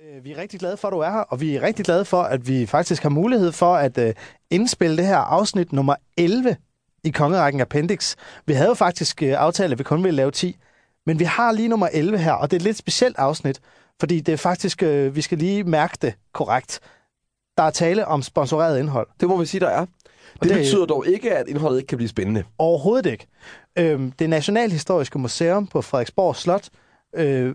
Øh, vi er rigtig glade for, at du er her, og vi er rigtig glade for, at vi faktisk har mulighed for at uh, indspille det her afsnit nummer 11 i Kongerækken Appendix. Vi havde jo faktisk uh, aftalt, at vi kun ville lave 10, men vi har lige nummer 11 her, og det er et lidt specielt afsnit, fordi det er faktisk, vi skal lige mærke det korrekt. Der er tale om sponsoreret indhold. Det må vi sige, der er. Det, det betyder dog ikke, at indholdet ikke kan blive spændende. Overhovedet ikke. Øhm, det Nationalhistoriske Museum på Frederiksborg Slot øh,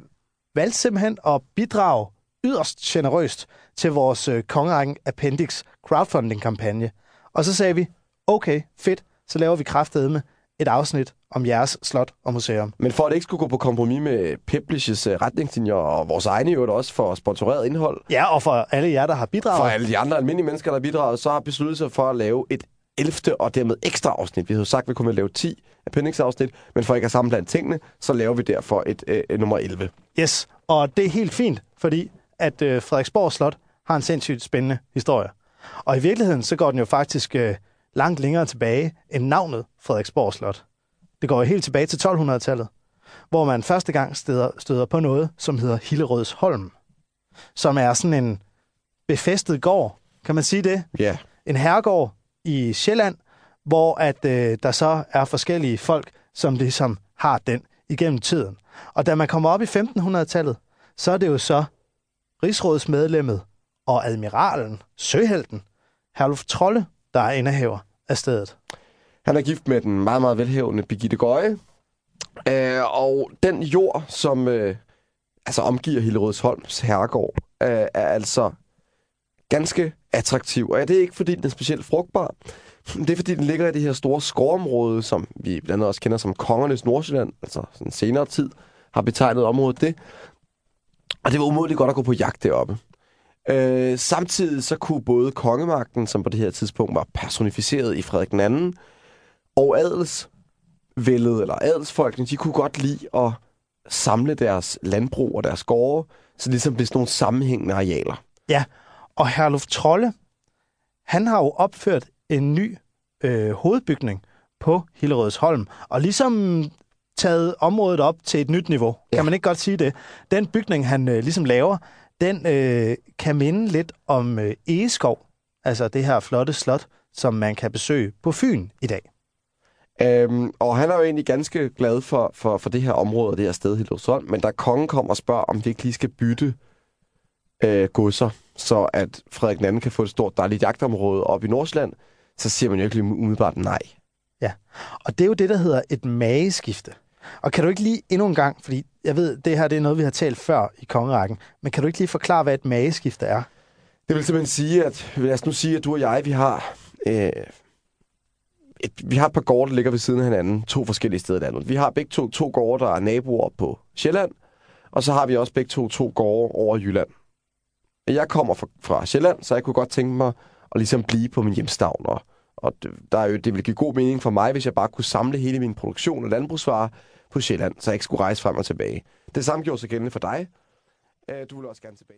valgte simpelthen at bidrage yderst generøst til vores øh, kongerækken Appendix crowdfunding-kampagne. Og så sagde vi, okay, fedt, så laver vi kraftedeme et afsnit om jeres slot og museum. Men for at det ikke skulle gå på kompromis med Publishes øh, retningslinjer og vores egne jo også for sponsoreret indhold. Ja, og for alle jer, der har bidraget. For alle de andre almindelige mennesker, der har bidraget, så har besluttet sig for at lave et 11. og dermed ekstra afsnit. Vi havde sagt, at vi kunne lave 10 appendix-afsnit, men for ikke at sammenblande tingene, så laver vi derfor et, et nummer 11. Yes, og det er helt fint, fordi at øh, Frederiksborg Slot har en sindssygt spændende historie. Og i virkeligheden, så går den jo faktisk øh, langt længere tilbage end navnet Frederiksborg Slot. Det går jo helt tilbage til 1200-tallet, hvor man første gang støder, støder på noget, som hedder Hillerødsholm, som er sådan en befæstet gård, kan man sige det? Ja. Yeah. En herregård i Sjælland, hvor at øh, der så er forskellige folk, som ligesom har den igennem tiden. Og da man kommer op i 1500-tallet, så er det jo så rigsrådsmedlemmet og admiralen, søhelten, Herluf Trolle, der er indehaver af stedet. Han er gift med den meget, meget velhævende Birgitte Gøje. Øh, og den jord, som øh, altså omgiver Hillerødsholms herregård, øh, er altså ganske attraktiv. Og ja, det er ikke, fordi den er specielt frugtbar. Det er, fordi den ligger i det her store skovområde, som vi blandt andet også kender som Kongernes Nordsjælland, altså sådan senere tid har betegnet området det. Og det var umådeligt godt at gå på jagt deroppe. Øh, samtidig så kunne både kongemagten, som på det her tidspunkt var personificeret i Frederik II, og adelsvældet, eller adelsfolkene, de kunne godt lide at samle deres landbrug og deres gårde, så ligesom blev sådan nogle sammenhængende arealer. Ja, og Herluf Trolle, han har jo opført en ny øh, hovedbygning på Hillerødsholm, og ligesom taget området op til et nyt niveau. Ja. Kan man ikke godt sige det? Den bygning, han øh, ligesom laver, den øh, kan minde lidt om øh, Egeskov, altså det her flotte slot, som man kan besøge på Fyn i dag. Øhm, og han er jo egentlig ganske glad for, for, for det her område, det her sted, Hillerødsholm, men da kongen kommer og spørger, om vi ikke lige skal bytte øh, godser, så at Frederik II kan få et stort dejligt jagtområde op i Nordsjælland, så siger man jo ikke lige umiddelbart nej. Ja, og det er jo det, der hedder et mageskifte. Og kan du ikke lige endnu en gang, fordi jeg ved, det her det er noget, vi har talt før i kongerækken, men kan du ikke lige forklare, hvad et mageskifte er? Det vil simpelthen sige, at lad os nu sige, at du og jeg, vi har, øh, et, vi har et par gårde, der ligger ved siden af hinanden, to forskellige steder i landet. Vi har begge to to gårde, der er naboer på Sjælland, og så har vi også begge to to gårde over Jylland. Jeg kommer fra, fra Sjælland, så jeg kunne godt tænke mig at ligesom blive på min hjemstavn, og, og der er jo, det ville give god mening for mig, hvis jeg bare kunne samle hele min produktion af landbrugsvarer på Sjælland, så jeg ikke skulle rejse frem og tilbage. Det samme gjorde sig gældende for dig. Øh, du vil også gerne tilbage.